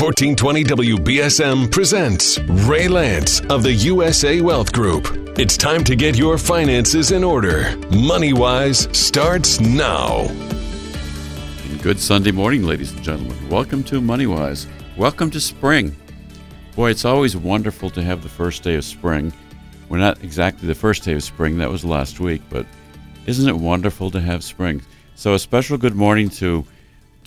1420 WBSM presents Ray Lance of the USA Wealth Group. It's time to get your finances in order. Money Wise starts now. Good Sunday morning, ladies and gentlemen. Welcome to MoneyWise. Welcome to spring. Boy, it's always wonderful to have the first day of spring. We're not exactly the first day of spring, that was last week, but isn't it wonderful to have spring? So, a special good morning to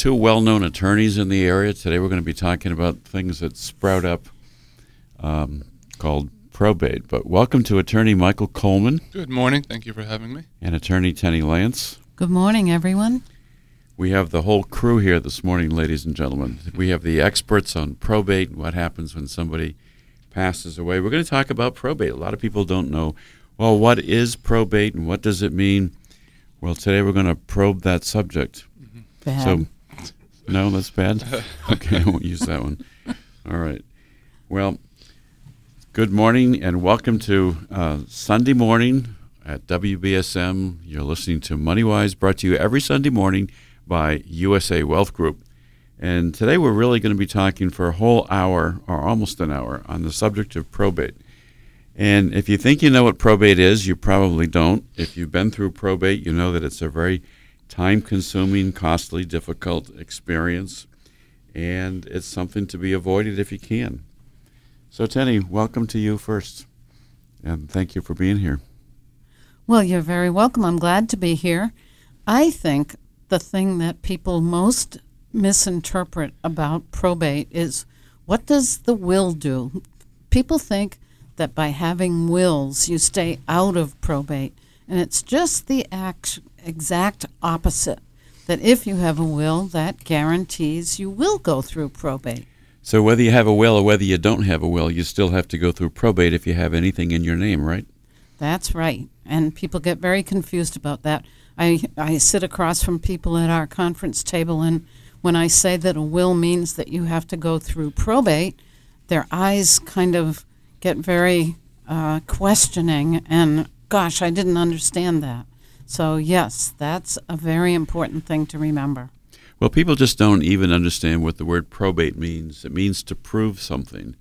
two well known attorneys in the area. Today, we're going to be talking about things that sprout up um, called probate. But welcome to attorney Michael Coleman. Good morning. Thank you for having me. And attorney Tenny Lance. Good morning, everyone. We have the whole crew here this morning, ladies and gentlemen. We have the experts on probate and what happens when somebody passes away. We're going to talk about probate. A lot of people don't know, well, what is probate and what does it mean? Well, today we're going to probe that subject. Bad. So, no, that's bad. Okay, I won't use that one. All right. Well, good morning and welcome to uh, Sunday morning at WBSM. You're listening to MoneyWise, brought to you every Sunday morning by USA Wealth Group. And today we're really going to be talking for a whole hour or almost an hour on the subject of probate. And if you think you know what probate is, you probably don't. If you've been through probate, you know that it's a very time consuming, costly, difficult experience, and it's something to be avoided if you can. So, Tenny, welcome to you first, and thank you for being here. Well, you're very welcome. I'm glad to be here. I think the thing that people most misinterpret about probate is what does the will do? People think that by having wills, you stay out of probate, and it's just the act, exact opposite. That if you have a will, that guarantees you will go through probate. So, whether you have a will or whether you don't have a will, you still have to go through probate if you have anything in your name, right? That's right. And people get very confused about that. I, I sit across from people at our conference table, and when I say that a will means that you have to go through probate, their eyes kind of get very uh, questioning, and gosh, I didn't understand that. So, yes, that's a very important thing to remember. Well, people just don't even understand what the word probate means. It means to prove something.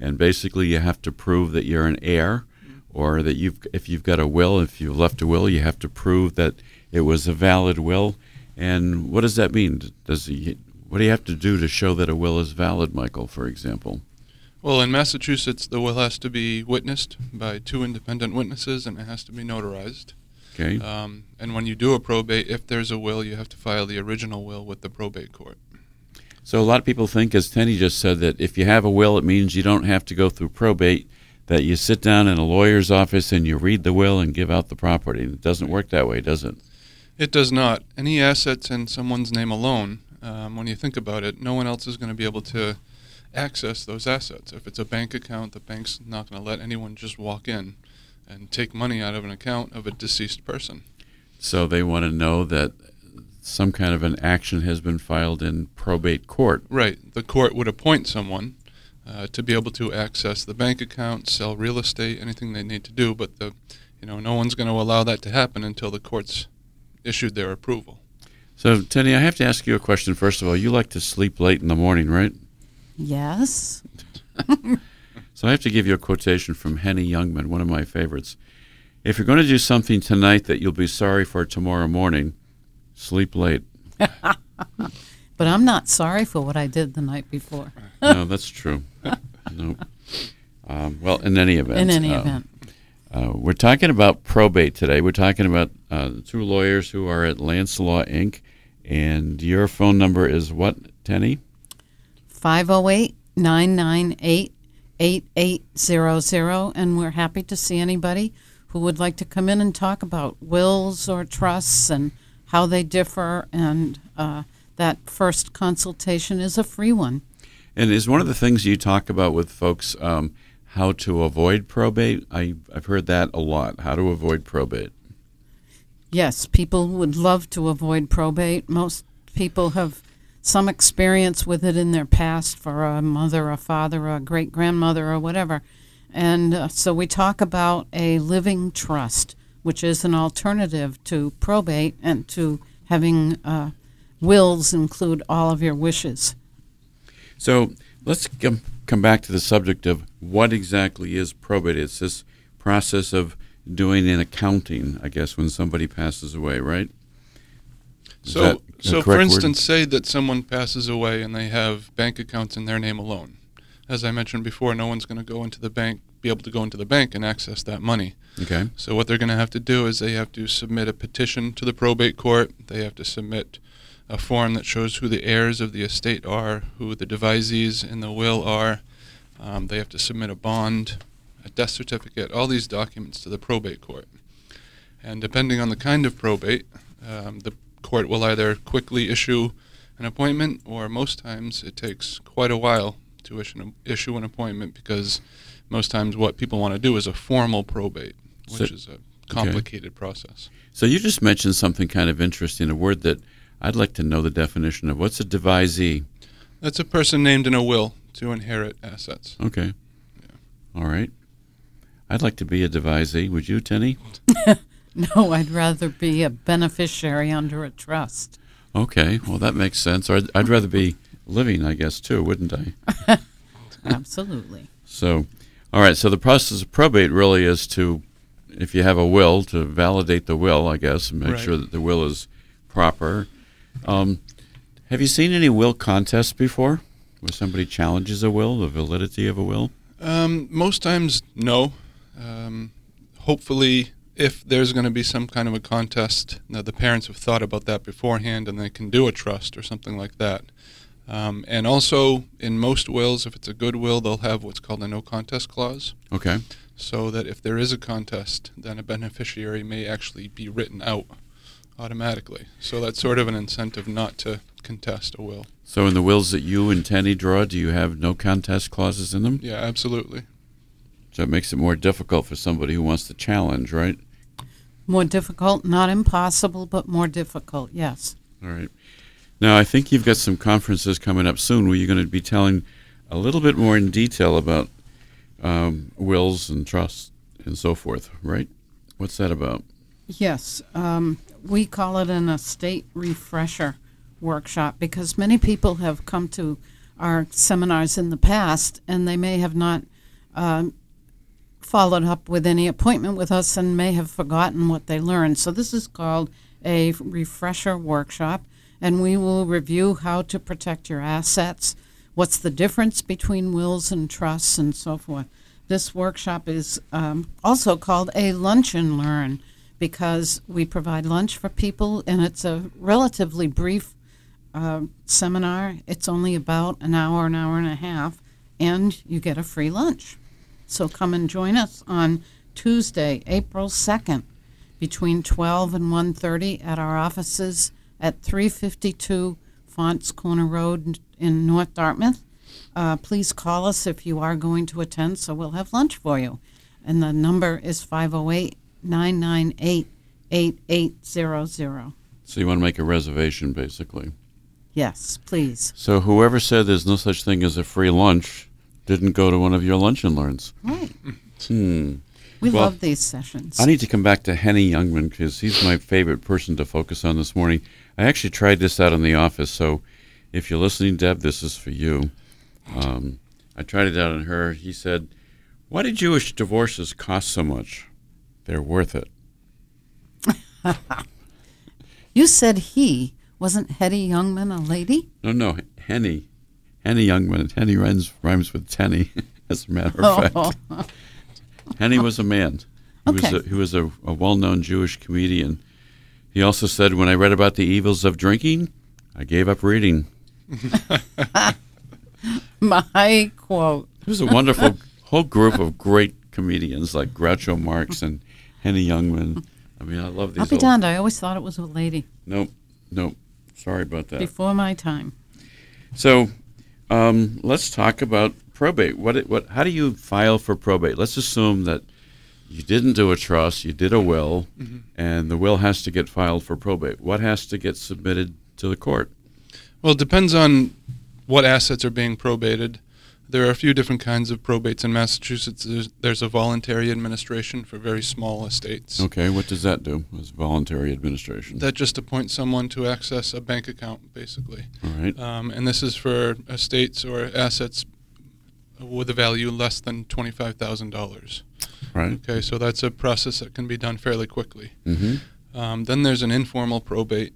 And basically, you have to prove that you're an heir or that you've if you've got a will, if you've left a will, you have to prove that it was a valid will. And what does that mean? Does he, what do you have to do to show that a will is valid, Michael, for example? Well, in Massachusetts, the will has to be witnessed by two independent witnesses and it has to be notarized. Okay. Um, and when you do a probate, if there's a will, you have to file the original will with the probate court. So a lot of people think, as Tenny just said, that if you have a will, it means you don't have to go through probate. That you sit down in a lawyer's office and you read the will and give out the property. It doesn't work that way, does it? It does not. Any assets in someone's name alone, um, when you think about it, no one else is going to be able to access those assets. If it's a bank account, the bank's not going to let anyone just walk in and take money out of an account of a deceased person. So they want to know that some kind of an action has been filed in probate court. Right. The court would appoint someone uh, to be able to access the bank account, sell real estate, anything they need to do, but the you know no one's going to allow that to happen until the courts issued their approval. So, Tenny, I have to ask you a question first of all. You like to sleep late in the morning, right? Yes. So I have to give you a quotation from Henny Youngman, one of my favorites. If you're going to do something tonight that you'll be sorry for tomorrow morning, sleep late. But I'm not sorry for what I did the night before. no, that's true. no. Um, well, in any event. In any uh, event. Uh, we're talking about probate today. We're talking about uh, two lawyers who are at Lance Law Inc. And your phone number is what, Tenny? 508 998 8800. And we're happy to see anybody who would like to come in and talk about wills or trusts and how they differ. And uh, that first consultation is a free one. And is one of the things you talk about with folks um, how to avoid probate? I, I've heard that a lot. How to avoid probate. Yes, people would love to avoid probate. Most people have some experience with it in their past for a mother, a father, a great grandmother, or whatever. And uh, so we talk about a living trust, which is an alternative to probate and to having uh, wills include all of your wishes. So Let's come, come back to the subject of what exactly is probate. It's this process of doing an accounting, I guess, when somebody passes away, right? Is So, so for correct word? instance, say that someone passes away and they have bank accounts in their name alone. As I mentioned before, no one's going to go into the bank, be able to go into the bank and access that money. Okay. So what they're going to have to do is they have to submit a petition to the probate court. They have to submit a form that shows who the heirs of the estate are, who the devisees in the will are. Um, they have to submit a bond, a death certificate, all these documents to the probate court. And depending on the kind of probate, um, the court will either quickly issue an appointment, or most times it takes quite a while to issue an, issue an appointment because most times what people want to do is a formal probate, which So- is a complicated process. So you just mentioned something kind of interesting, a word that I'd like to know the definition of. What's a devisee? That's a person named in a will to inherit assets. Okay. All right. I'd like to be a devisee. Would you, Tenny? No, I'd rather be a beneficiary under a trust. Okay. Well, that makes sense. Or I'd, I'd rather be living, I guess, too, wouldn't I? Absolutely. So, all right. So the process of probate really is to, if you have a will, to validate the will, I guess, and make Right. sure that the will is proper. Um, have you seen any will contests before, where somebody challenges a will, the validity of a will? Um, most times, no. Um, hopefully, if there's going to be some kind of a contest, that the parents have thought about that beforehand and they can do a trust or something like that. Um, and also, in most wills, if it's a good will, they'll have what's called a no contest clause, Okay. so that if there is a contest, then a beneficiary may actually be written out automatically. So that's sort of an incentive not to contest a will. So in the wills that you and Tenny draw, do you have no contest clauses in them? Yeah, absolutely. So it makes it more difficult for somebody who wants to challenge, right? More difficult, not impossible, but more difficult, yes. All right. Now, I think you've got some conferences coming up soon where you're going to be telling a little bit more in detail about um, wills and trusts and so forth, right? What's that about? Yes, um, we call it an estate refresher workshop because many people have come to our seminars in the past and they may have not um, followed up with any appointment with us and may have forgotten what they learned. So, this is called a refresher workshop, and we will review how to protect your assets, what's the difference between wills and trusts, and so forth. This workshop is um, also called a lunch and learn because we provide lunch for people, and it's a relatively brief uh, seminar. It's only about an hour, an hour and a half, and you get a free lunch. So come and join us on Tuesday, April 2nd, between 12 and 1.30 at our offices at 352 Faunce Corner Road in North Dartmouth. Uh, please call us if you are going to attend, so we'll have lunch for you. And the number is 508 998 8800. So you want to make a reservation, basically. Yes, please. So whoever said there's no such thing as a free lunch didn't go to one of your lunch and learns. Right. Hmm. We Well, love these sessions. I need to come back to Henny Youngman because he's my favorite person to focus on this morning. I actually tried this out in the office, so if you're listening, Deb, this is for you. Um, I tried it out on her. He said, "Why do Jewish divorces cost so much? They're worth it." You said he wasn't Hetty Youngman a lady? No, no, Henny, Henny Youngman. Henny rhymes rhymes with Tenny, as a matter of fact. Oh, Henny was a man. He was a, he was a, a well-known Jewish comedian. He also said, "When I read about the evils of drinking, I gave up reading." my quote. There's a wonderful whole group of great comedians like Groucho Marx and Henny Youngman. I mean, I love these. I'll be old- darned. I always thought it was a lady Nope, nope. Sorry about that. before my time. So, um, let's talk about probate. What, it- what? How do you file for probate? Let's assume that you didn't do a trust, you did a will, and the will has to get filed for probate. What has to get submitted to the court? Well, it depends on what assets are being probated. There are a few different kinds of probates in Massachusetts. There's, there's a voluntary administration for very small estates. Okay, what does that do? As voluntary administration. That just appoints someone to access a bank account, basically. All right. Um, and this is for estates or assets with a value less than twenty-five thousand dollars. Right. Okay, so that's a process that can be done fairly quickly. Mm-hmm. Um, then there's an informal probate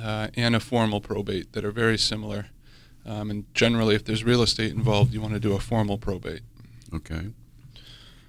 uh, and a formal probate that are very similar. Um, and generally, if there's real estate involved, you want to do a formal probate. Okay.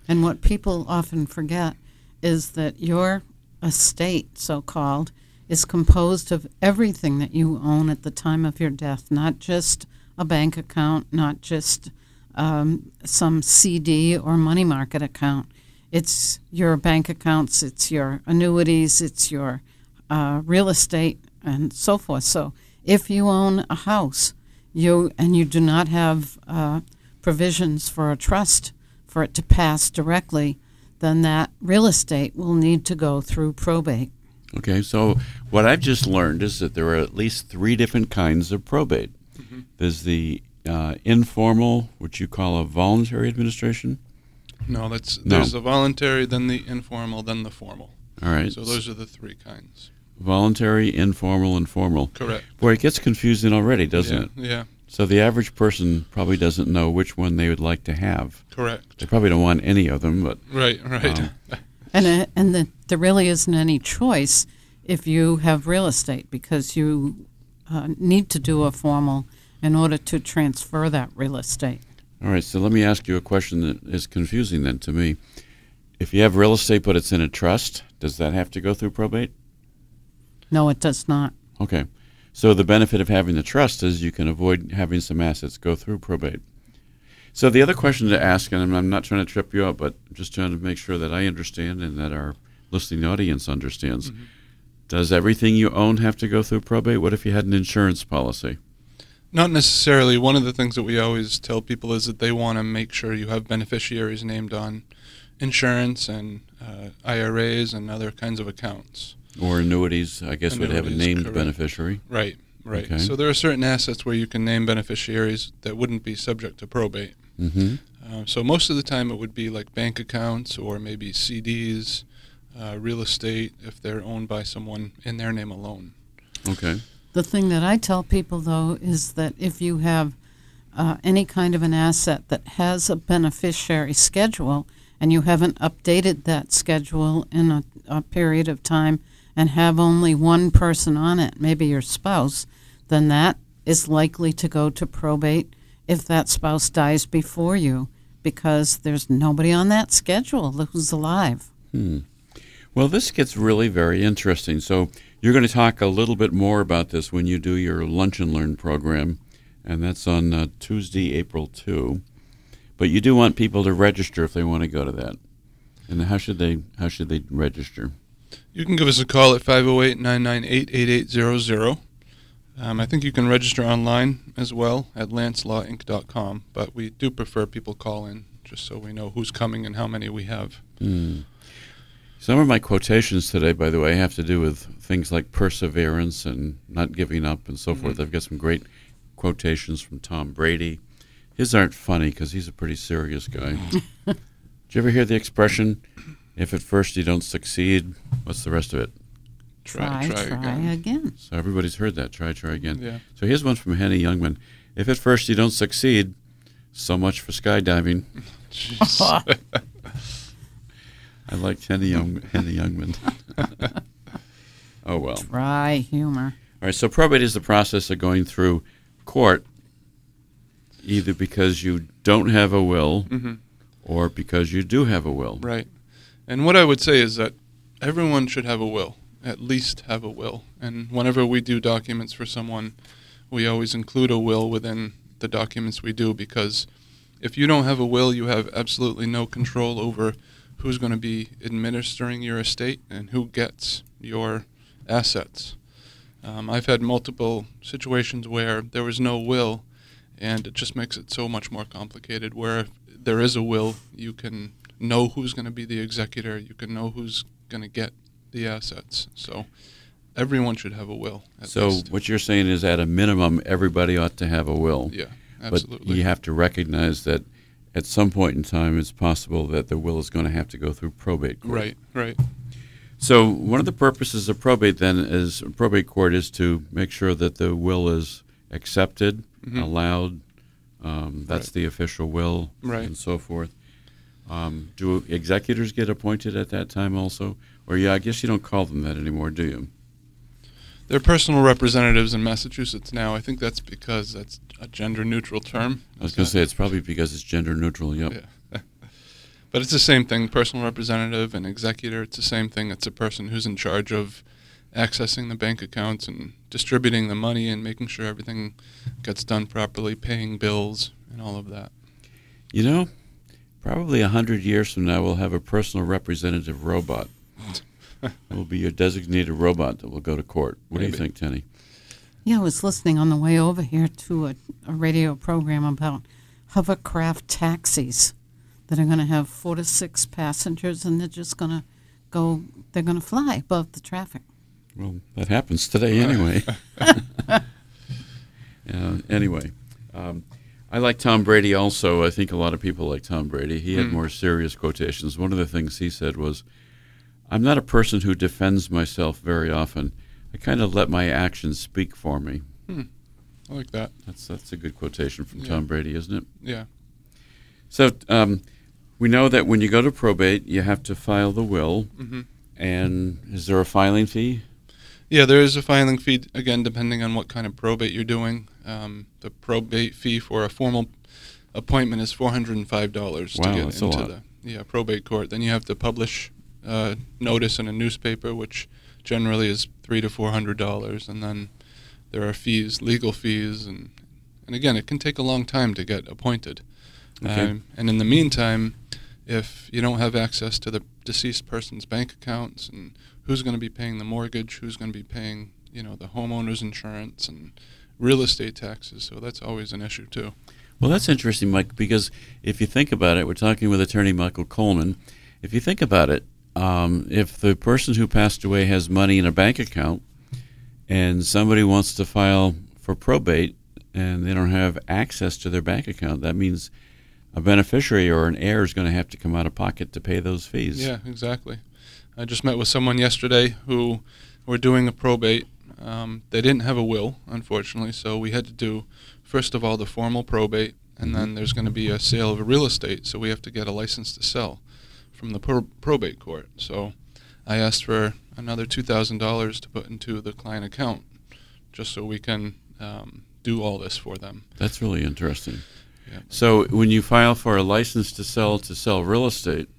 And what people often forget is that your estate, so called, is composed of everything that you own at the time of your death, not just a bank account, not just um, some CD or money market account. It's your bank accounts, it's your annuities, it's your uh, real estate, and so forth. So if you own a house, you and you do not have uh, provisions for a trust for it to pass directly, then that real estate will need to go through probate. Okay, so what I've just learned is that there are at least three different kinds of probate. There's the uh, informal, which you call a voluntary administration. No, that's No. there's the voluntary, then the informal, then the formal. All right. So those are the three kinds. Voluntary, informal, and formal. Correct. Boy, it gets confusing already, doesn't yeah, it? Yeah, So the average person probably doesn't know which one they would like to have. correct. They probably don't want any of them, but Right, right. Um, And, uh, and the, there really isn't any choice if you have real estate because you uh, need to do a formal in order to transfer that real estate. all right. So let me ask you a question that is confusing then to me. If you have real estate but it's in a trust, does that have to go through probate? No, it does not. Okay. So the benefit of having the trust is you can avoid having some assets go through probate. So the other question to ask, and I'm- I'm not trying to trip you up, but I'm just trying to make sure that I understand and that our listening audience understands. Does everything you own have to go through probate? What if you had an insurance policy? Not necessarily. One of the things that we always tell people is that they want to make sure you have beneficiaries named on insurance and uh, IRAs and other kinds of accounts. Or annuities, I guess, would have a named correct. beneficiary. Right, right. Okay. So there are certain assets where you can name beneficiaries that wouldn't be subject to probate. Mm-hmm. Uh, so most of the time it would be like bank accounts or maybe CDs, uh, real estate if they're owned by someone in their name alone. Okay. The thing that I tell people, though, is that if you have uh, any kind of an asset that has a beneficiary schedule and you haven't updated that schedule in a, a period of time and have only one person on it, maybe your spouse, then that is likely to go to probate if that spouse dies before you because there's nobody on that schedule who's alive. Hmm. Well, this gets really very interesting. So you're going to talk a little bit more about this when you do your Lunch and Learn program, and that's on uh, Tuesday, April 2. But you do want people to register if they want to go to that. And how should they how should they register? You can give us a call at 508 998 8800. Um, I think you can register online as well at lancelawinc.com, but we do prefer people call in just so we know who's coming and how many we have. Hmm. Some of my quotations today, by the way, have to do with things like perseverance and not giving up and so forth. I've got some great quotations from Tom Brady. His aren't funny because he's a pretty serious guy. Did you ever hear the expression, if at first you don't succeed, what's the rest of it? Try, try, again. again. So everybody's heard that. Try, try again. Yeah. So here's one from Henny Youngman. If at first you don't succeed, so much for skydiving. I liked Henny, Young, Henny Youngman. oh, well. Dry humor. All right, so probate is the process of going through court either because you don't have a will Mhm. or because you do have a will. Right. And what I would say is that everyone should have a will, at least have a will. And whenever we do documents for someone, we always include a will within the documents we do because if you don't have a will, you have absolutely no control over who's going to be administering your estate and who gets your assets. Um, I've had multiple situations where there was no will, and it just makes it so much more complicated. Where there is a will, you can know who's going to be the executor, you can know who's going to get the assets. So everyone should have a will. So least. what you're saying is at a minimum everybody ought to have a will. yeah, absolutely. But you have to recognize that at some point in time it's possible that the will is going to have to go through probate court. right, right. So one of the purposes of probate then is probate court is to make sure that the will is accepted, Mhm. allowed, Um, that's Right. the official will, Right. and so forth. Um, do executors get appointed at that time also, or yeah, I guess you don't call them that anymore, do you? They're personal representatives in Massachusetts now. I think that's because that's a gender neutral term. I was going to say it's probably because it's gender neutral. Yep. Yeah. But it's the same thing personal representative and executor. It's the same thing. It's a person who's in charge of accessing the bank accounts and distributing the money and making sure everything gets done properly, paying bills, and all of that. You know, probably a hundred years from now, we'll have a personal representative robot. it will be your designated robot that will go to court. What do you think, Tenny? Yeah, I was listening on the way over here to a, a radio program about hovercraft taxis that are going to have four to six passengers and they're just going to go, they're going to fly above the traffic. Well, that happens today anyway. yeah, anyway, um, I like Tom Brady also. I think a lot of people like Tom Brady. He had Mm. more serious quotations. One of the things he said was, I'm not a person who defends myself very often. I kind of let my actions speak for me. I like that. That's that's a good quotation from Yeah. Tom Brady, isn't it? Yeah. So um, we know that when you go to probate, you have to file the will. hmm And is there a filing fee? Yeah, there is a filing fee, again, depending on what kind of probate you're doing. Um, the probate fee for a formal appointment is $405 Wow, to get into the yeah, probate court. Then you have to publish uh, notice in a newspaper, which generally is three to $400. And then there are fees, legal fees, and, and again, it can take a long time to get appointed. Okay. Um, and in the meantime, if you don't have access to the deceased person's bank accounts and who's going to be paying the mortgage, who's going to be paying, you know, the homeowner's insurance and real estate taxes, so that's always an issue too. Well, that's interesting, Mike, because if you think about it, we're talking with attorney Michael Coleman. If you think about it, um, if the person who passed away has money in a bank account and somebody wants to file for probate and they don't have access to their bank account, that means a beneficiary or an heir is going to have to come out of pocket to pay those fees. Yeah, exactly. I just met with someone yesterday who were doing a probate. Um, they didn't have a will, unfortunately, so we had to do first of all the formal probate, and then there's going to be a sale of a real estate, so we have to get a license to sell from the pro- probate court. So I asked for another two thousand dollars to put into the client account, just so we can um, do all this for them. That's really interesting. Yeah. So when you file for a license to sell to sell real estate,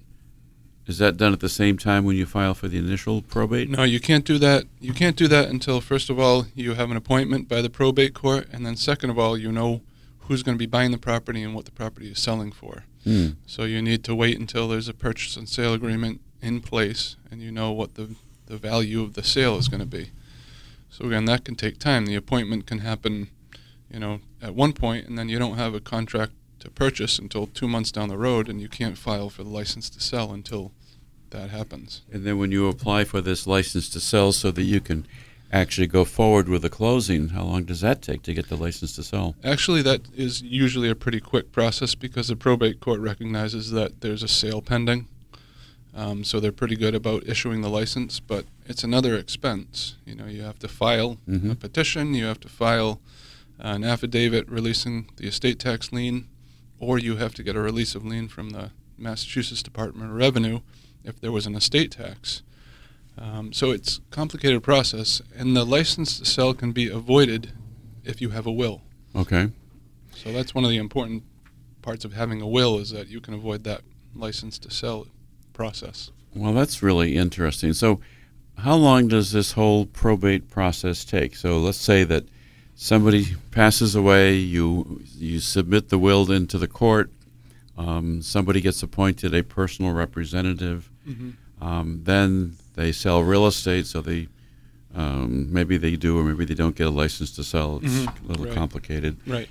is that done at the same time when you file for the initial probate? No, you can't do that. You can't do that until first of all you have an appointment by the probate court, and then second of all you know who's going to be buying the property and what the property is selling for. Hmm. So you need to wait until there's a purchase and sale agreement in place, and you know what the the value of the sale is going to be. So again, that can take time. The appointment can happen, you know, at one point, and then you don't have a contract to purchase until two months down the road, and you can't file for the license to sell until that happens. And then when you apply for this license to sell so that you can actually go forward with the closing, how long does that take to get the license to sell? Actually, that is usually a pretty quick process because the probate court recognizes that there's a sale pending. Um, so they're pretty good about issuing the license, but it's another expense. You know, you have to file a Mhm. petition, you have to file an affidavit releasing the estate tax lien, or you have to get a release of lien from the Massachusetts Department of Revenue if there was an estate tax. Um, so it's a complicated process, and the license to sell can be avoided if you have a will. Okay. So that's one of the important parts of having a will is that you can avoid that license to sell process. Well, that's really interesting. So, how long does this whole probate process take? So, let's say that somebody passes away, you you submit the will into the court. Um, somebody gets appointed a personal representative. Mm-hmm. Um, then they sell real estate, so they um, maybe they do or maybe they don't get a license to sell. It's Mhm. a little Right. complicated. Right.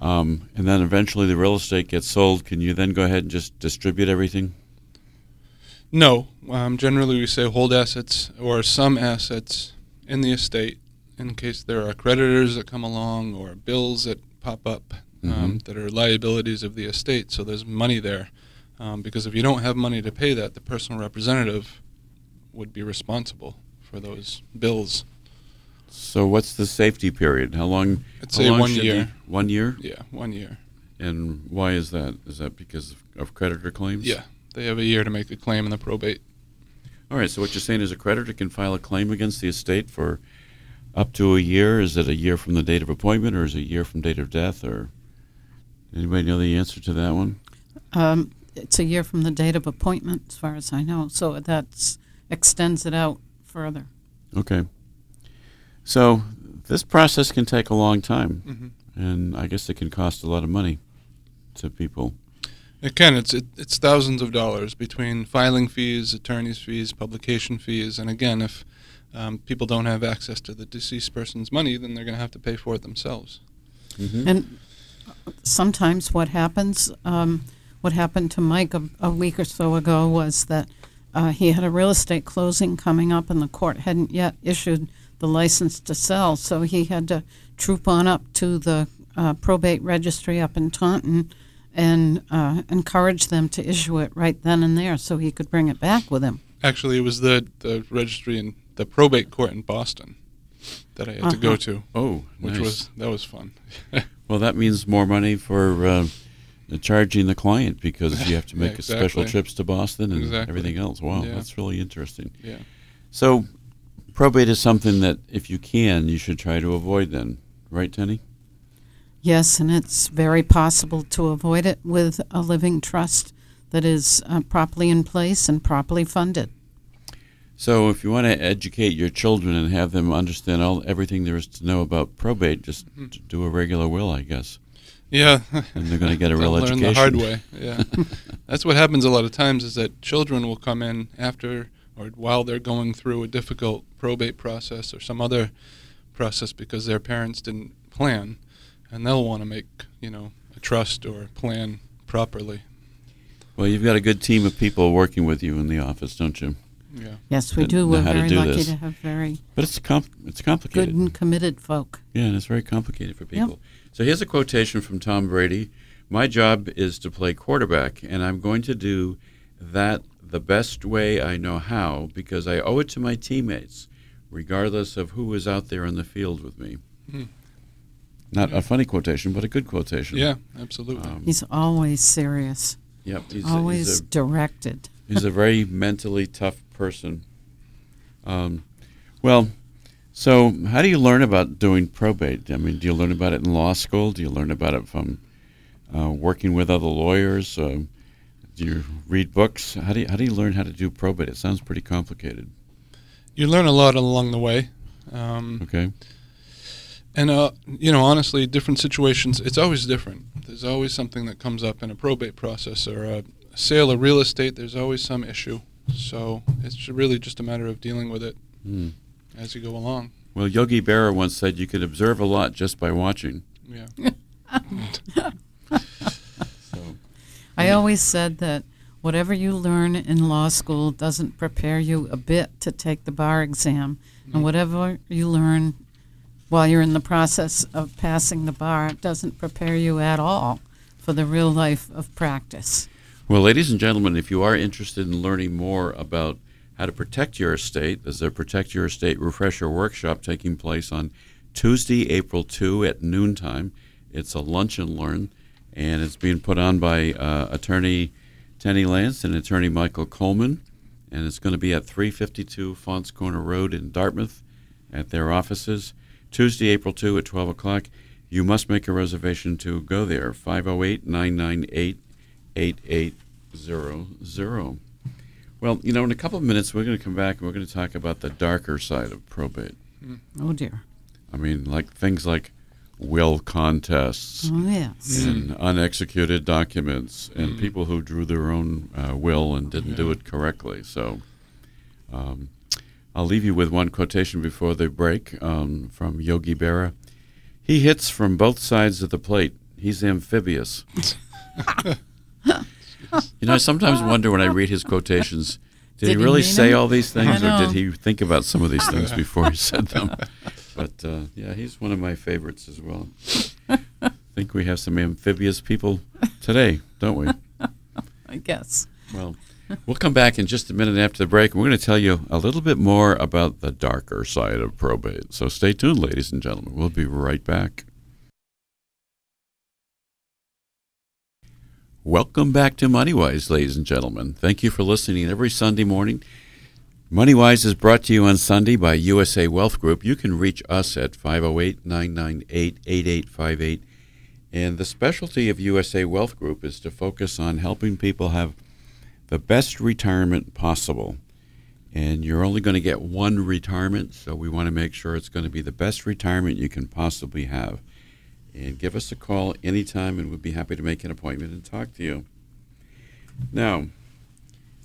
Um, and then eventually the real estate gets sold. Can you then go ahead and just distribute everything? No. Um, generally, we say hold assets or some assets in the estate in case there are creditors that come along or bills that pop up um, Mhm. that are liabilities of the estate. So there's money there. Um, because if you don't have money to pay that, the personal representative would be responsible for those bills. So what's the safety period? How long? I'd say long one year. the- one year. Yeah, one year. And why is that? Is that because of, of creditor claims? Yeah, they have a year to make a claim in the probate. All right. So what you're saying is a creditor can file a claim against the estate for up to a year. Is it a year from the date of appointment, or is it a year from date of death, or anybody know the answer to that one? Um, it's a year from the date of appointment, as far as I know. So that extends it out further. Okay. So this process can take a long time, hmm and I guess it can cost a lot of money to people. It can. It's it, it's thousands of dollars between filing fees, attorney's fees, publication fees, and again, if um, people don't have access to the deceased person's money, then they're going to have to pay for it themselves. Mm-hmm. And sometimes what happens, um, what happened to Mike a, a week or so ago was that uh, he had a real estate closing coming up, and the court hadn't yet issued the license to sell, so he had to troop on up to the uh, probate registry up in Taunton and uh, encourage them to issue it right then and there, so he could bring it back with him. Actually, it was the the registry in the probate court in Boston that I had to go Uh-huh. to, Oh, which nice. was that was fun. Well, that means more money for uh, charging the client because you have to Yeah, make special trips to Boston and Exactly. everything else. Wow, Yeah. that's really interesting. yeah. So, probate is something that, if you can, you should try to avoid. Then, right, Tenny? Yes, and it's very possible to avoid it with a living trust that is uh, properly in place and properly funded. So, if you want to educate your children and have them understand all everything there is to know about probate, just Mm-hmm. do a regular will, I guess, Yeah. and they're going to get a real learn education. the hard way. Yeah, that's what happens a lot of times. Is that children will come in after or while they're going through a difficult probate process or some other process because their parents didn't plan, and they'll want to make you know a trust or plan properly. Well, you've got a good team of people working with you in the office, don't you? Yeah. Yes, we That do. We're how to very do lucky this. to have very But it's com- it's complicated. good complicated. and committed folk. Yeah, and it's very complicated for people. So here's a quotation from Tom Brady My job is to play quarterback, and I'm going to do that the best way I know how because I owe it to my teammates, regardless of who is out there in the field with me. Hmm. Not a funny quotation, but a good quotation. Yeah, absolutely. Um, He's always serious, yep. He's, always he's, a, directed. He's a very mentally tough person. Um, well, so how do you learn about doing probate? I mean, do you learn about it in law school? Do you learn about it from uh, working with other lawyers? Uh, do you read books? How do you, how do you learn how to do probate? It sounds pretty complicated. you learn a lot along the way. Um, Okay. And uh, you know, honestly, different situations. It's always different. There's always something that comes up in a probate process or a sale of real estate. There's always some issue. So it's really just a matter of dealing with it Hmm. as you go along. Well, Yogi Berra once said you could observe a lot just by watching. Yeah. So, I always said that whatever you learn in law school doesn't prepare you a bit to take the bar exam, and whatever you learn while you're in the process of passing the bar doesn't prepare you at all for the real life of practice. Well, ladies and gentlemen, if you are interested in learning more about how to protect your estate, there's a Protect Your Estate Refresher Workshop taking place on Tuesday, April 2 at noontime. It's a lunch and learn, and it's being put on by uh, attorney Tenny Lance and attorney Michael Coleman, and it's going to be at 352 Faunce Corner Road in Dartmouth at their offices. Tuesday, April 2 at 12 o'clock. You must make a reservation to go there, 508 998 8800. Well, you know, in a couple of minutes, we're going to come back and we're going to talk about the darker side of probate. Oh dear. I mean, like things like will contests Oh yes. and unexecuted documents and Mm. people who drew their own uh, will and didn't do it correctly. So um, I'll leave you with one quotation before the break um, from Yogi Berra. He hits from both sides of the plate. He's amphibious. you know, I sometimes wonder when I read his quotations, did, Did he he really mean say them? all these things or did he think about some of these things before he said them? But uh, yeah, he's one of my favorites as well. I think we have some amphibious people today, don't we? I guess. Well, we'll come back in just a minute after the break. We're going to tell you a little bit more about the darker side of probate. So stay tuned, ladies and gentlemen. We'll be right back. Welcome back to MoneyWise, ladies and gentlemen. Thank you for listening every Sunday morning. MoneyWise is brought to you on Sunday by USA Wealth Group. You can reach us at 508 998 8858. And the specialty of USA Wealth Group is to focus on helping people have the best retirement possible. And you're only going to get one retirement, so we want to make sure it's going to be the best retirement you can possibly have and give us a call anytime, and we'd be happy to make an appointment and talk to you. Now,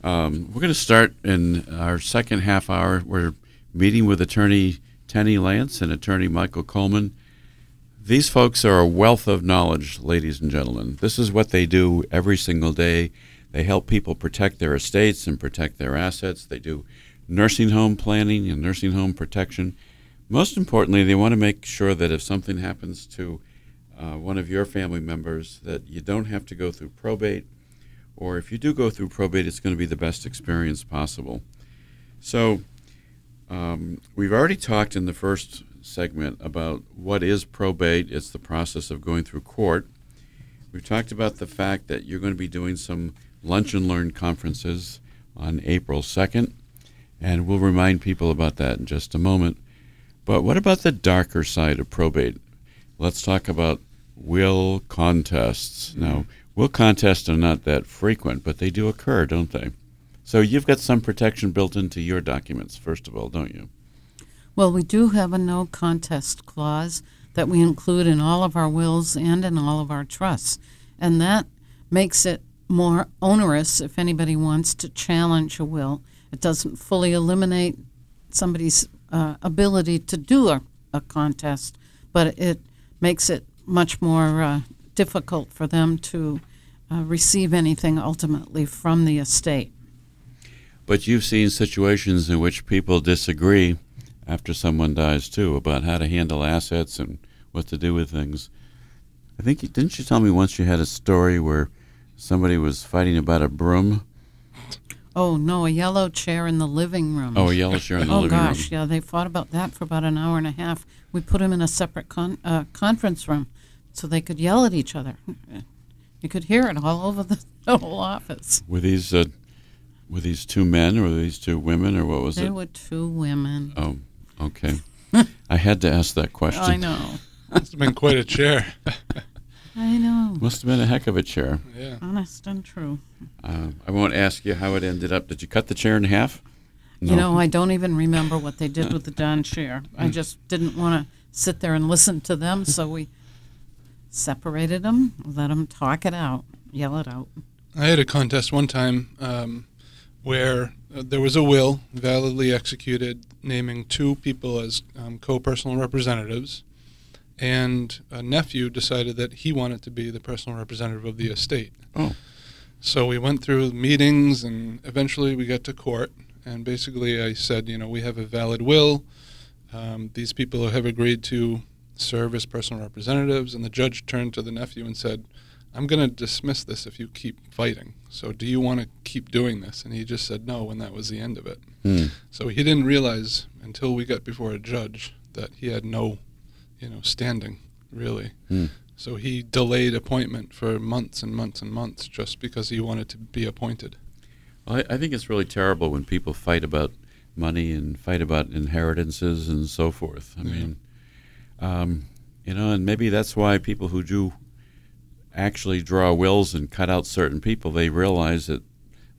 um, we're going to start in our second half hour. We're meeting with attorney Tenny Lance and attorney Michael Coleman. These folks are a wealth of knowledge, ladies and gentlemen. This is what they do every single day. They help people protect their estates and protect their assets. They do nursing home planning and nursing home protection. Most importantly, they want to make sure that if something happens to uh, one of your family members that you don't have to go through probate, or if you do go through probate, it's going to be the best experience possible. So, um, we've already talked in the first segment about what is probate. It's the process of going through court. We've talked about the fact that you're going to be doing some lunch and learn conferences on April 2nd, and we'll remind people about that in just a moment. But what about the darker side of probate? Let's talk about will contests. Mm-hmm. Now, will contests are not that frequent, but they do occur, don't they? So you've got some protection built into your documents, first of all, don't you? Well, we do have a no contest clause that we include in all of our wills and in all of our trusts. And that makes it more onerous if anybody wants to challenge a will. It doesn't fully eliminate somebody's uh, ability to do a, a contest, but it makes it much more uh, difficult for them to uh, receive anything ultimately from the estate. But you've seen situations in which people disagree after someone dies too about how to handle assets and what to do with things. I think you, didn't you tell me once you had a story where somebody was fighting about a broom? Oh no, a yellow chair in the living room. Oh, a yellow chair in the oh, living room. Oh gosh, yeah, they fought about that for about an hour and a half. We put them in a separate con- uh, conference room so they could yell at each other. You could hear it all over the whole office. Were these uh, were these two men or these two women or what was they it? They were two women. Oh, okay. I had to ask that question. I know. Must have been quite a chair. I know. Must have been a heck of a chair. Yeah. Honest and true. Uh, I won't ask you how it ended up. Did you cut the chair in half? No. You know, I don't even remember what they did with the Don chair. I just didn't want to sit there and listen to them, so we separated them, let them talk it out, yell it out. I had a contest one time um, where uh, there was a will validly executed naming two people as um, co personal representatives, and a nephew decided that he wanted to be the personal representative of the estate. Oh. So we went through meetings and eventually we got to court. And basically, I said, you know, we have a valid will. Um, these people have agreed to serve as personal representatives. And the judge turned to the nephew and said, I'm going to dismiss this if you keep fighting. So do you want to keep doing this? And he just said no, and that was the end of it. Hmm. So he didn't realize until we got before a judge that he had no, you know, standing really. Hmm. So he delayed appointment for months and months and months just because he wanted to be appointed. Well, I, I think it's really terrible when people fight about money and fight about inheritances and so forth. I yeah. mean, um, you know, and maybe that's why people who do actually draw wills and cut out certain people, they realize that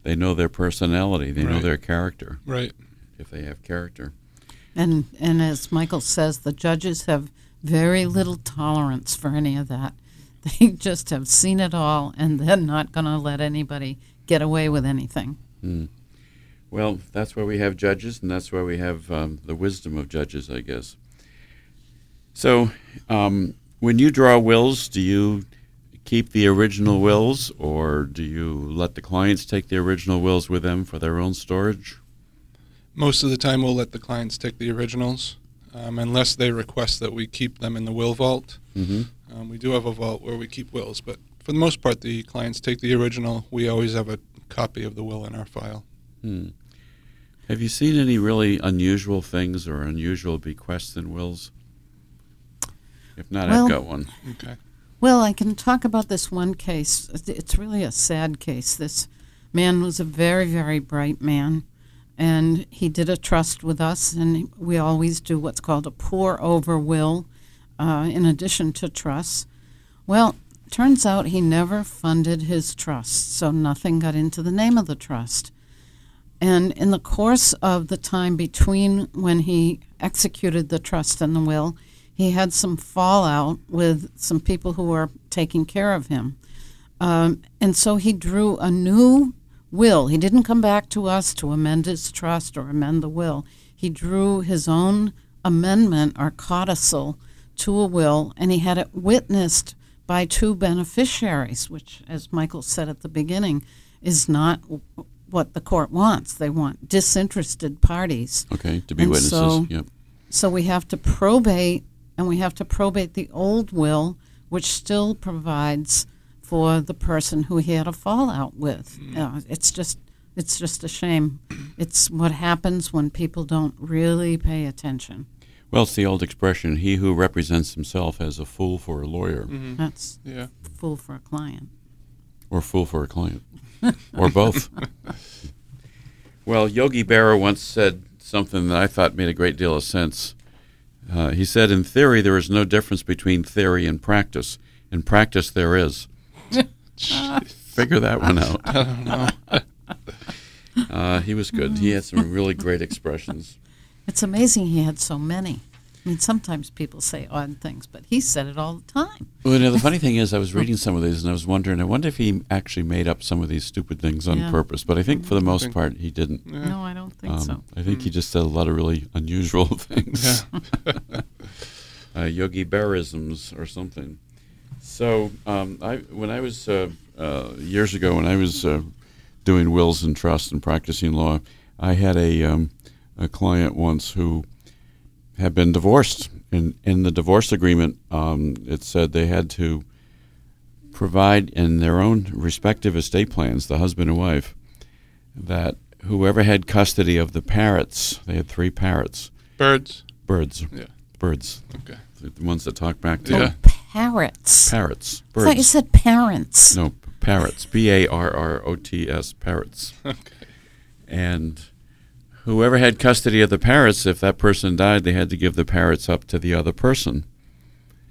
they know their personality, they right. know their character. Right. If they have character. And and as Michael says, the judges have very little tolerance for any of that. They just have seen it all, and they're not going to let anybody get away with anything. Mm. Well, that's why we have judges, and that's why we have um, the wisdom of judges, I guess. So, um, when you draw wills, do you keep the original wills, or do you let the clients take the original wills with them for their own storage? Most of the time, we'll let the clients take the originals, um, unless they request that we keep them in the will vault. Mm-hmm. Um, we do have a vault where we keep wills, but for the most part, the clients take the original. We always have a copy of the will in our file. Hmm. Have you seen any really unusual things or unusual bequests in wills? If not, well, I've got one. Okay. Well, I can talk about this one case. It's really a sad case. This man was a very, very bright man, and he did a trust with us, and we always do what's called a pour over will uh, in addition to trusts. Well, turns out he never funded his trust, so nothing got into the name of the trust. And in the course of the time between when he executed the trust and the will, he had some fallout with some people who were taking care of him. Um, and so he drew a new will. He didn't come back to us to amend his trust or amend the will. He drew his own amendment or codicil to a will, and he had it witnessed by two beneficiaries, which, as Michael said at the beginning, is not what the court wants. They want disinterested parties. Okay, to be And witnesses. so- yep. So we have to probate, and we have to probate the old will, which still provides for the person who he had a fallout with. Uh, it's just, it's just a shame. It's what happens when people don't really pay attention. Well, it's the old expression: "He who represents himself as a fool for a lawyer, Mm-hmm. That's Yeah. fool for a client. or fool for a client, or both." well, Yogi Berra once said something that I thought made a great deal of sense. Uh, he said, "In theory, there is no difference between theory and practice. In practice, there is." Figure that one out. I don't know. Uh, he was good. He had some really great expressions. It's amazing he had so many. I mean, sometimes people say odd things, but he said it all the time. Well, you know, the funny thing is, I was reading some of these and I was wondering, I wonder if he actually made up some of these stupid things on Yeah. purpose. But I think for the most think- part, he didn't. Yeah. No, I don't think Um, so. I think he just said a lot of really unusual things. uh, Yogi Berrisms or something. So um, I, when I was uh, uh, years ago, when I was uh, doing wills and trusts and practicing law, I had a um, a client once who had been divorced. In in the divorce agreement, um, it said they had to provide in their own respective estate plans, the husband and wife, that whoever had custody of the parrots, they had three parrots, Birds. birds, Yeah. birds, Okay. the ones that talk back to Yeah. you. Oh, parrots. Parrots, I thought you said parents. No, parrots. B A R R O T S, parrots. Okay. And whoever had custody of the parrots, if that person died, they had to give the parrots up to the other person.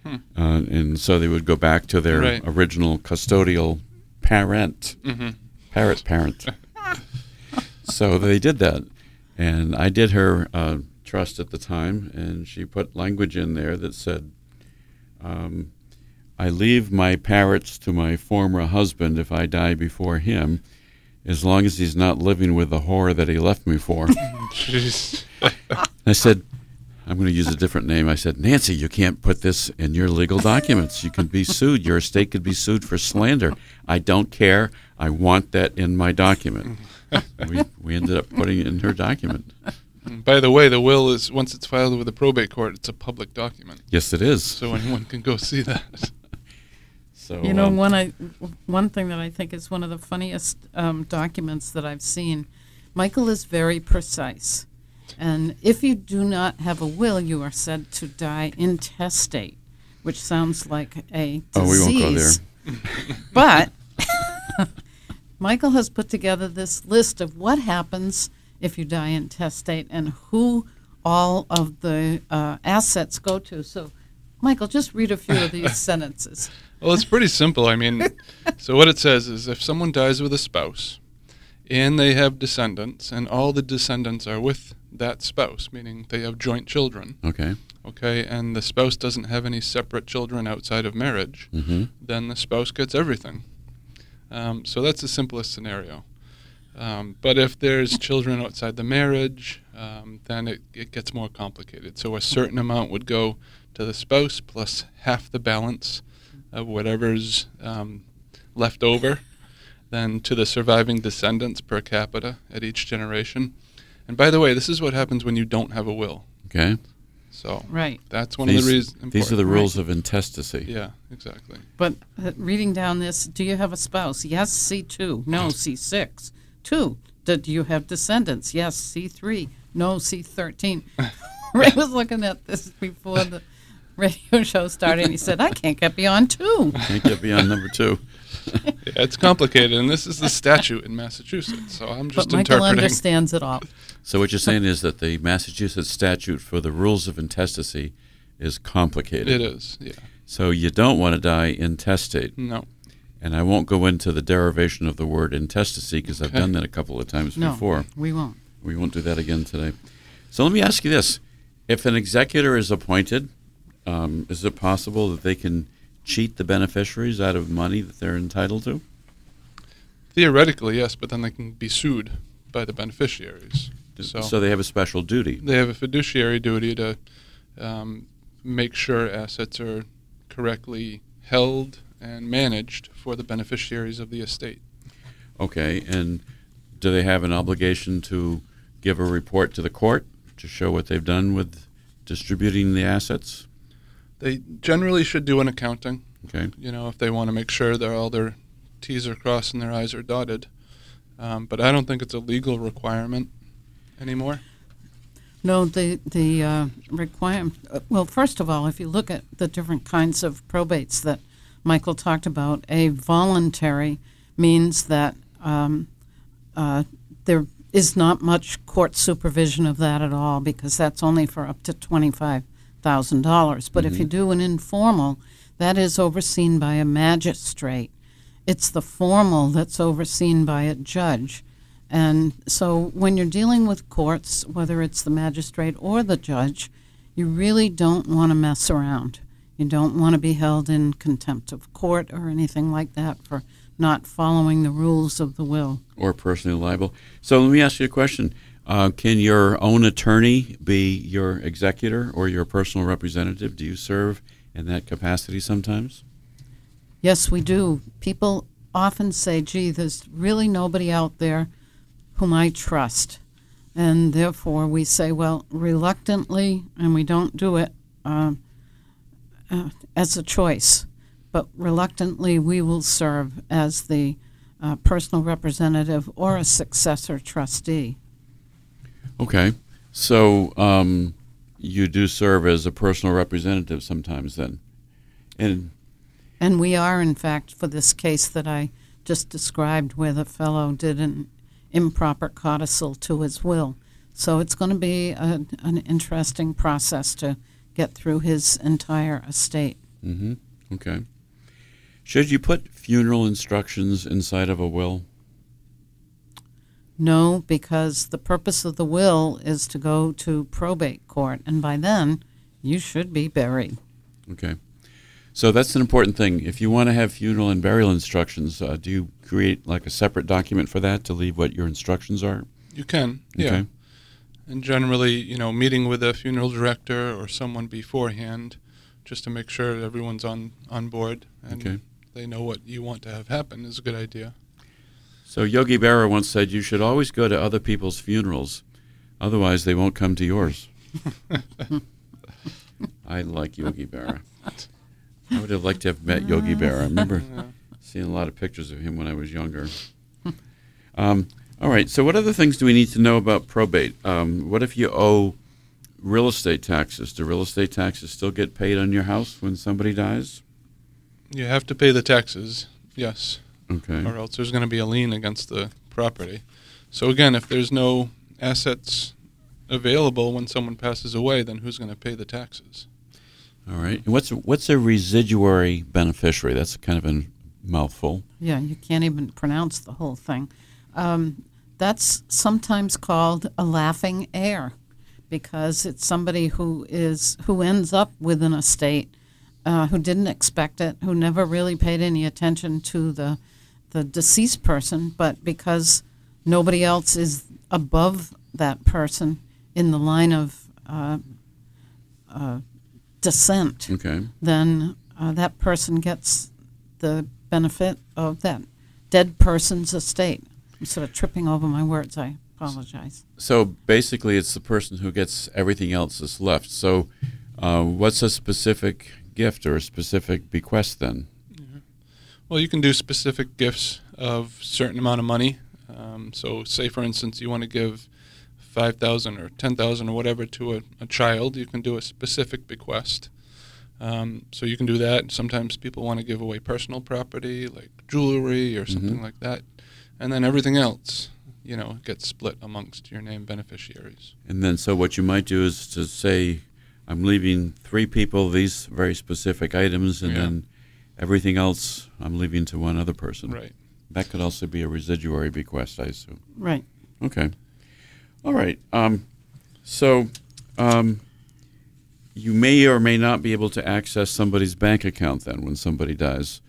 Uh, and so they would go back to their Right. original custodial parent, Mm-hmm. parrot parent. so they did that. And I did her uh, trust at the time, and she put language in there that said, um, I leave my parrots to my former husband if I die before him, as long as he's not living with the whore that he left me for. I said, I'm going to use a different name. I said, Nancy, you can't put this in your legal documents. You can be sued. Your estate could be sued for slander. I don't care. I want that in my document. we, we ended up putting it in her document. By the way, the will is once it's filed with the probate court, it's a public document, Yes, it is. so anyone can go see that. So You know, um, one I, one thing that I think is one of the funniest um, documents that I've seen. Michael is very precise, and if you do not have a will, you are said to die intestate, which sounds like a disease. Oh, we won't go there. but Michael has put together this list of what happens if you die intestate and who all of the uh, assets go to. So, Michael, just read a few of these sentences. Well, it's pretty simple. I mean, so what it says is if someone dies with a spouse and they have descendants, and all the descendants are with that spouse, meaning they have joint children, okay. okay, and the spouse doesn't have any separate children outside of marriage, hmm then the spouse gets everything. Um, so that's the simplest scenario. Um, but if there's children outside the marriage, um, then it, it gets more complicated. So a certain amount would go to the spouse plus half the balance of whatever's um, left over, then to the surviving descendants per capita at each generation. And by the way, this is what happens when you don't have a will. Okay. So Right. that's one these, of the reasons. these are the rules of intestacy. Yeah, exactly. But uh, reading down this, do you have a spouse? Yes, C2. No, C6. Two, do you have descendants? Yes, C3. No, C13. Ray was looking at this before the radio show started, and he said, "I can't get beyond two. Can't get beyond number two. Yeah, it's complicated, and this is the statute in Massachusetts. So I'm just But Michael interpreting. understands it all. So what you're saying is that the Massachusetts statute for the rules of intestacy is complicated. It is, yeah. So you don't want to die intestate. No. And I won't go into the derivation of the word intestacy because I've done that a couple of times No, before. we won't. We won't do that again today. So let me ask you this: If an executor is appointed, um, is it possible that they can cheat the beneficiaries out of money that they're entitled to? Theoretically, yes, but then they can be sued by the beneficiaries. So, so they have a special duty. they have a fiduciary duty to um, make sure assets are correctly held and managed for the beneficiaries of the estate. Okay, and do they have an obligation to give a report to the court to show what they've done with distributing the assets? They generally should do an accounting, Okay, you know, if they want to make sure that all their T's are crossed and their I's are dotted. Um, but I don't think it's a legal requirement anymore. No, the the uh, requirement. Uh, well, first of all, if you look at the different kinds of probates that Michael talked about, a voluntary means that um, uh, there is not much court supervision of that at all because that's only for up to twenty five thousand dollars. But if you do an informal, that is overseen by a magistrate. It's the formal that's overseen by a judge. And so when you're dealing with courts, whether it's the magistrate or the judge, you really don't want to mess around. You don't want to be held in contempt of court or anything like that for not following the rules of the will. or personally liable. So let me ask you a question: uh, Can your own attorney be your executor or your personal representative? Do you serve in that capacity sometimes? Yes, we do. People often say, gee, there's really nobody out there whom I trust. And therefore, we say, well, reluctantly, and we don't do it um, uh, as a choice, but reluctantly, we will serve as the uh, personal representative or a successor trustee. Okay, so um, you do serve as a personal representative sometimes, then, and And we are, in fact, for this case that I just described, where the fellow did an improper codicil to his will. So it's going to be a, an interesting process to get through his entire estate. Mm hmm okay. Should you put funeral instructions inside of a will? No, because the purpose of the will is to go to probate court, and by then you should be buried. Okay. So that's an important thing. If you want to have funeral and burial instructions, uh, do you create like a separate document for that to leave what your instructions are? You can, yeah. And generally, you know, meeting with a funeral director or someone beforehand, just to make sure everyone's on on board and Okay. They know what you want to have happen is a good idea. So Yogi Berra once said you should always go to other people's funerals, otherwise they won't come to yours. I like Yogi Berra. I would have liked to have met Yogi Berra. I remember seeing a lot of pictures of him when I was younger. Um, all right. So, what other things do we need to know about probate? Um, what if you owe real estate taxes? Do real estate taxes still get paid on your house when somebody dies? You have to pay the taxes, yes, Okay. or else there's going to be a lien against the property. So again, if there's no assets available when someone passes away, then who's going to pay the taxes? All right. And what's what's a residuary beneficiary? That's kind of a mouthful. Yeah, you can't even pronounce the whole thing. Um, that's sometimes called a laughing heir because it's somebody who is who ends up with an estate uh, who didn't expect it, who never really paid any attention to the the deceased person, but because nobody else is above that person in the line of uh, uh, descent Okay. then uh, that person gets the benefit of that dead person's estate. I'm sort of tripping over my words. I apologize. So basically, it's the person who gets everything else that's left. So, uh, what's a specific gift or a specific bequest then? Well, you can do specific gifts of certain amount of money. Um, so, say for instance, you want to give five thousand or ten thousand or whatever to a, a child, you can do a specific bequest. Um, so you can do that. Sometimes people want to give away personal property, like jewelry or something Mhm. like that, and then everything else, you know, gets split amongst your named beneficiaries. And then, so what you might do is to say, I'm leaving three people these very specific items, and Yeah. then everything else I'm leaving to one other person. Right. That could also be a residuary bequest, I assume. Right. Okay. All right. Um, so um, you may or may not be able to access somebody's bank account then when somebody dies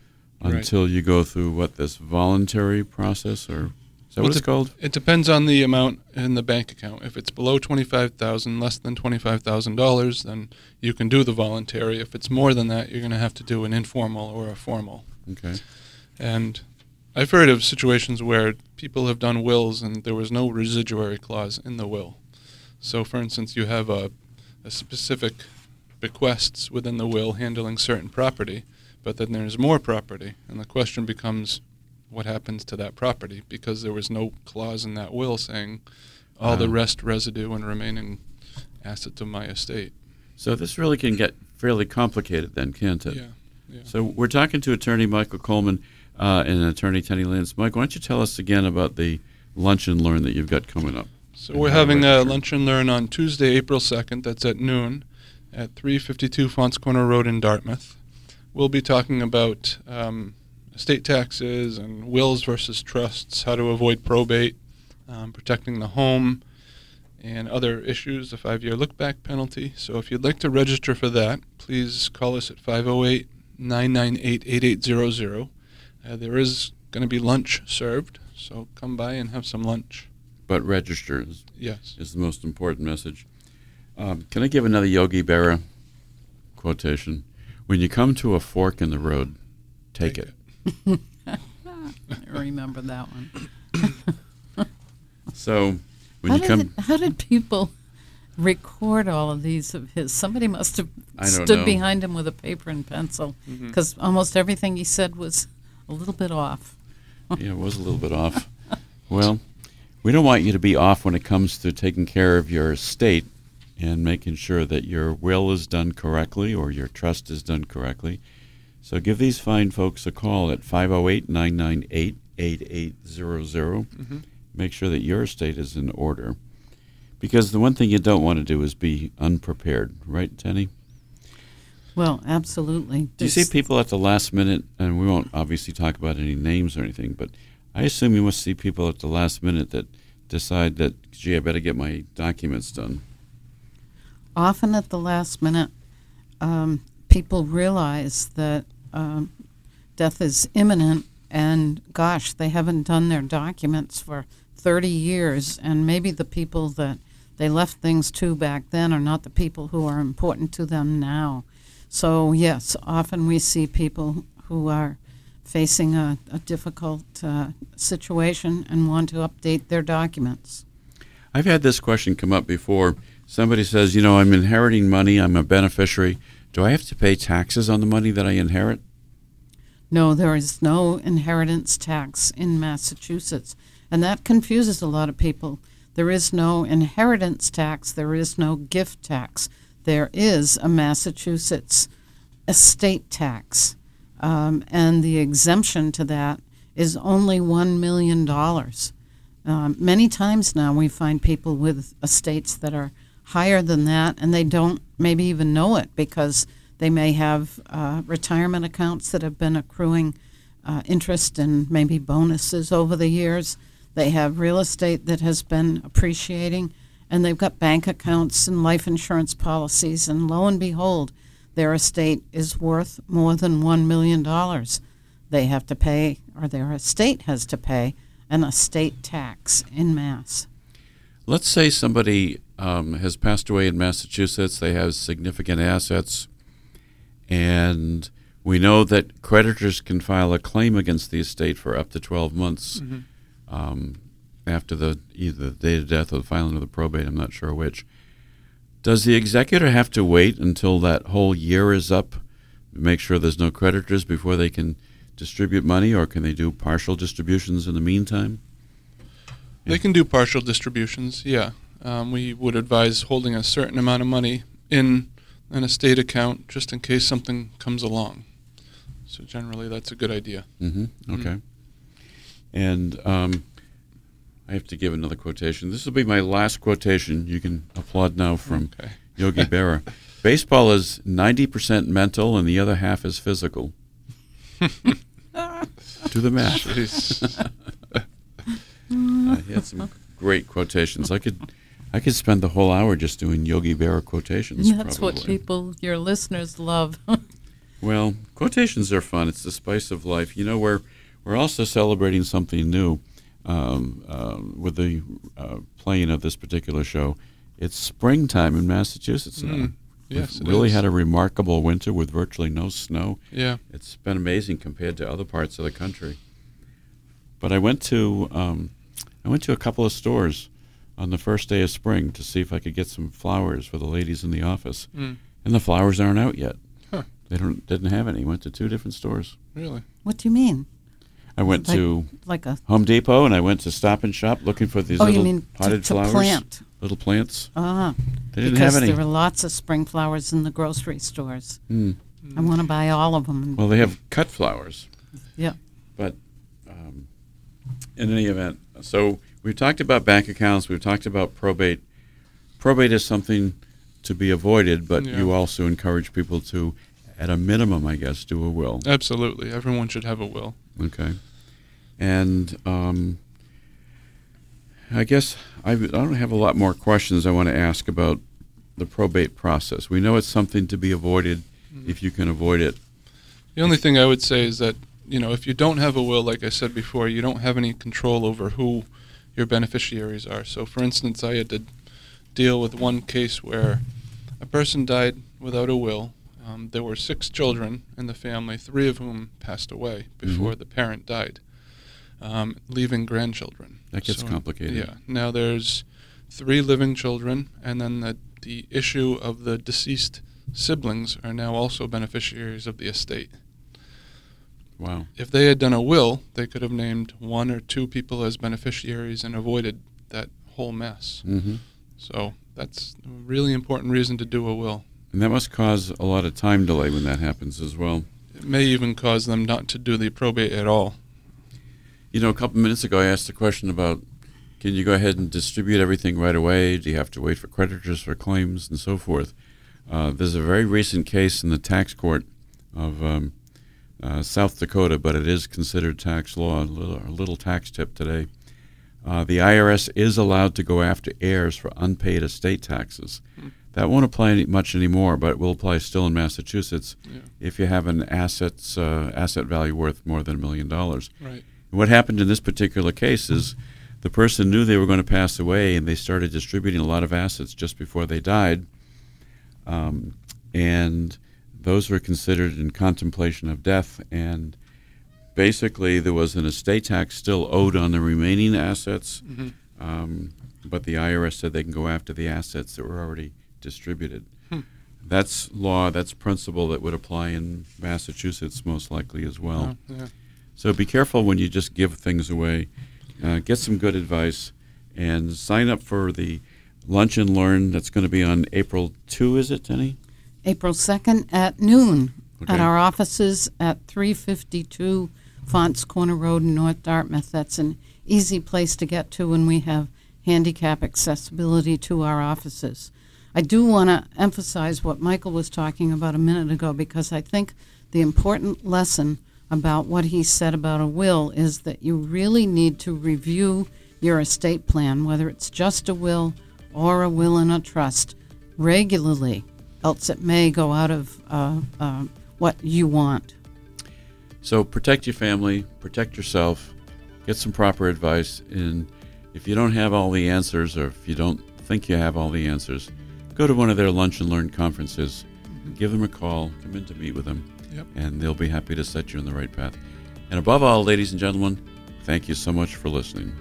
Right. until you go through what this voluntary process or is that what it's called? It depends on the amount in the bank account. If it's below twenty-five thousand, less than twenty-five thousand dollars, then you can do the voluntary. If it's more than that, you're going to have to do an informal or a formal. Okay. And I've heard of situations where people have done wills and there was no residuary clause in the will. So, for instance, you have a, a specific bequests within the will handling certain property, but then there's more property, and the question becomes what happens to that property because there was no clause in that will saying all the rest, residue, and remaining assets of my estate. So this really can get fairly complicated then, can't it? Yeah. yeah. So we're talking to attorney Michael Coleman uh, and attorney Tenny Lance. Mike, why don't you tell us again about the lunch and learn that you've got coming up? So we're having a lunch and learn on Tuesday, April 2nd. That's at noon at 352 Faunce Corner Road in Dartmouth. We'll be talking about um, estate taxes and wills versus trusts, how to avoid probate, um, protecting the home, and other issues, the five-year look-back penalty. So if you'd like to register for that, please call us at 508 998 8800. Uh, There is going to be lunch served, so come by and have some lunch. But register is, Yes. is the most important message. Um, can I give another Yogi Berra quotation? When you come to a fork in the road, take, Take it. I remember that one. So when How you did, come, it- how did people record all of these of his? Somebody must have stood know. behind him with a paper and pencil mm-hmm. because almost everything he said was a little bit off. yeah, it was a little bit off. Well, we don't want you to be off when it comes to taking care of your estate and making sure that your will is done correctly or your trust is done correctly. So give these fine folks a call at 508 998 8800. Mhm. Make sure that your estate is in order. Because the one thing you don't want to do is be unprepared, right, Tenny? Well, absolutely. Do you see people at the last minute, and we won't obviously talk about any names or anything, but I assume you must see people at the last minute that decide that, gee, I better get my documents done. often at the last minute, um, people realize that um, death is imminent, and gosh, they haven't done their documents for 30 years, and maybe the people that they left things to back then are not the people who are important to them now. So, yes, often we see people who are facing a, a difficult uh, situation and want to update their documents. I've had this question come up before. Somebody says, you know, I'm inheriting money, I'm a beneficiary. Do I have to pay taxes on the money that I inherit? No, there is no inheritance tax in Massachusetts. And that confuses a lot of people. There is no inheritance tax, there is no gift tax. There is a Massachusetts estate tax. Um, and the exemption to that is only $1 million. Um, many times now, we find people with estates that are higher than that, and they don't maybe even know it because they may have uh, retirement accounts that have been accruing uh, interest and maybe bonuses over the years. They have real estate that has been appreciating, and they've got bank accounts and life insurance policies, and lo and behold, their estate is worth more than $1 million. They have to pay, or their estate has to pay, an estate tax in Mass. Let's say somebody um, has passed away in Massachusetts, they have significant assets, and we know that creditors can file a claim against the estate for up to 12 months Mhm. um, after the either the date of death or the filing of the probate, I'm not sure which. Does the executor have to wait until that whole year is up to make sure there's no creditors before they can distribute money, or can they do partial distributions in the meantime? They can do partial distributions, yeah. Um, we would advise holding a certain amount of money in an estate account just in case something comes along. So generally, that's a good idea. Mm-hmm. Okay. And um, I have to give another quotation. This will be my last quotation. You can applaud now from Okay. Yogi Berra. Baseball is 90% mental and the other half is physical. Do the math. Jeez. Uh, he had some great quotations. I could, I could spend the whole hour just doing Yogi Berra quotations. That's what people, your listeners, love. Well, quotations are fun. It's the spice of life. You know, we're we're also celebrating something new um, uh, with the uh, playing of this particular show. It's springtime in Massachusetts now. Mm, yes, We've it really is. had a remarkable winter with virtually no snow. Yeah. It's been amazing compared to other parts of the country. But I went to um, I went to a couple of stores on the first day of spring to see if I could get some flowers for the ladies in the office, Mm. and the flowers aren't out yet. Huh. They don't didn't have any. Went to two different stores. Really? what do you mean? I went Like- to Like a Home Depot and I went to Stop and Shop looking for these oh, little you mean potted to flowers, plant? little plants. Ah, They didn't because have any. there are lots of spring flowers in the grocery stores. Hmm. I want to buy all of them. Well, they have cut flowers. Yeah. But um, in any event, so we've talked about bank accounts. We've talked about probate. Probate is something to be avoided, but Yeah. you also encourage people to, at a minimum, I guess, do a will. Absolutely. Everyone should have a will. Okay. And um, I guess I, I don't have a lot more questions I want to ask about the probate process. We know it's something to be avoided if you can avoid it. The only thing I would say is that, you know, if you don't have a will, like I said before, you don't have any control over who your beneficiaries are. So, for instance, I had to deal with one case where a person died without a will. Um, there were six children in the family, three of whom passed away before the parent died, um, leaving grandchildren. That gets complicated. Yeah. Now there's three living children, and then the, the issue of the deceased siblings are now also beneficiaries of the estate. Wow. If they had done a will, they could have named one or two people as beneficiaries and avoided that whole mess. hmm So that's a really important reason to do a will. And that must cause a lot of time delay when that happens as well. It may even cause them not to do the probate at all. You know, a couple minutes ago, I asked a question about can you go ahead and distribute everything right away? Do you have to wait for creditors for claims and so forth? Uh, there's a very recent case in the tax court of um, uh, South Dakota, but it is considered tax law. A little, a little tax tip today. Uh, the IRS is allowed to go after heirs for unpaid estate taxes. That won't apply any, much anymore, but it will apply still in Massachusetts Yeah. if you have an assets uh, asset value worth more than a million dollars. Right. What happened in this particular case is the person knew they were going to pass away, and they started distributing a lot of assets just before they died, um, and those were considered in contemplation of death. And basically, there was an estate tax still owed on the remaining assets, Mhm. um, but the IRS said they can go after the assets that were already distributed. Hmm. That's law. That's principle that would apply in Massachusetts most likely as well. Oh, yeah. So be careful when you just give things away. Uh, get some good advice and sign up for the Lunch and Learn that's going to be on April 2, is it, Tenny? April 2nd at noon Okay. at our offices at 352 Faunce Corner Road in North Dartmouth. That's an easy place to get to, and we have handicap accessibility to our offices. I do want to emphasize what Michael was talking about a minute ago because I think the important lesson about what he said about a will is that you really need to review your estate plan, whether it's just a will or a will and a trust, regularly, else it may go out of uh, uh, what you want. So protect your family, protect yourself, get some proper advice. And if you don't have all the answers or if you don't think you have all the answers, go to one of their Lunch and Learn conferences. Give them a call, come in to meet with them, Yep. and they'll be happy to set you on the right path. And above all, ladies and gentlemen, thank you so much for listening.